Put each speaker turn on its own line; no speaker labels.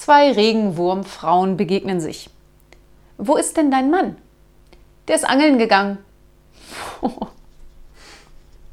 Zwei Regenwurmfrauen begegnen sich. Wo ist denn dein Mann? Der ist angeln gegangen.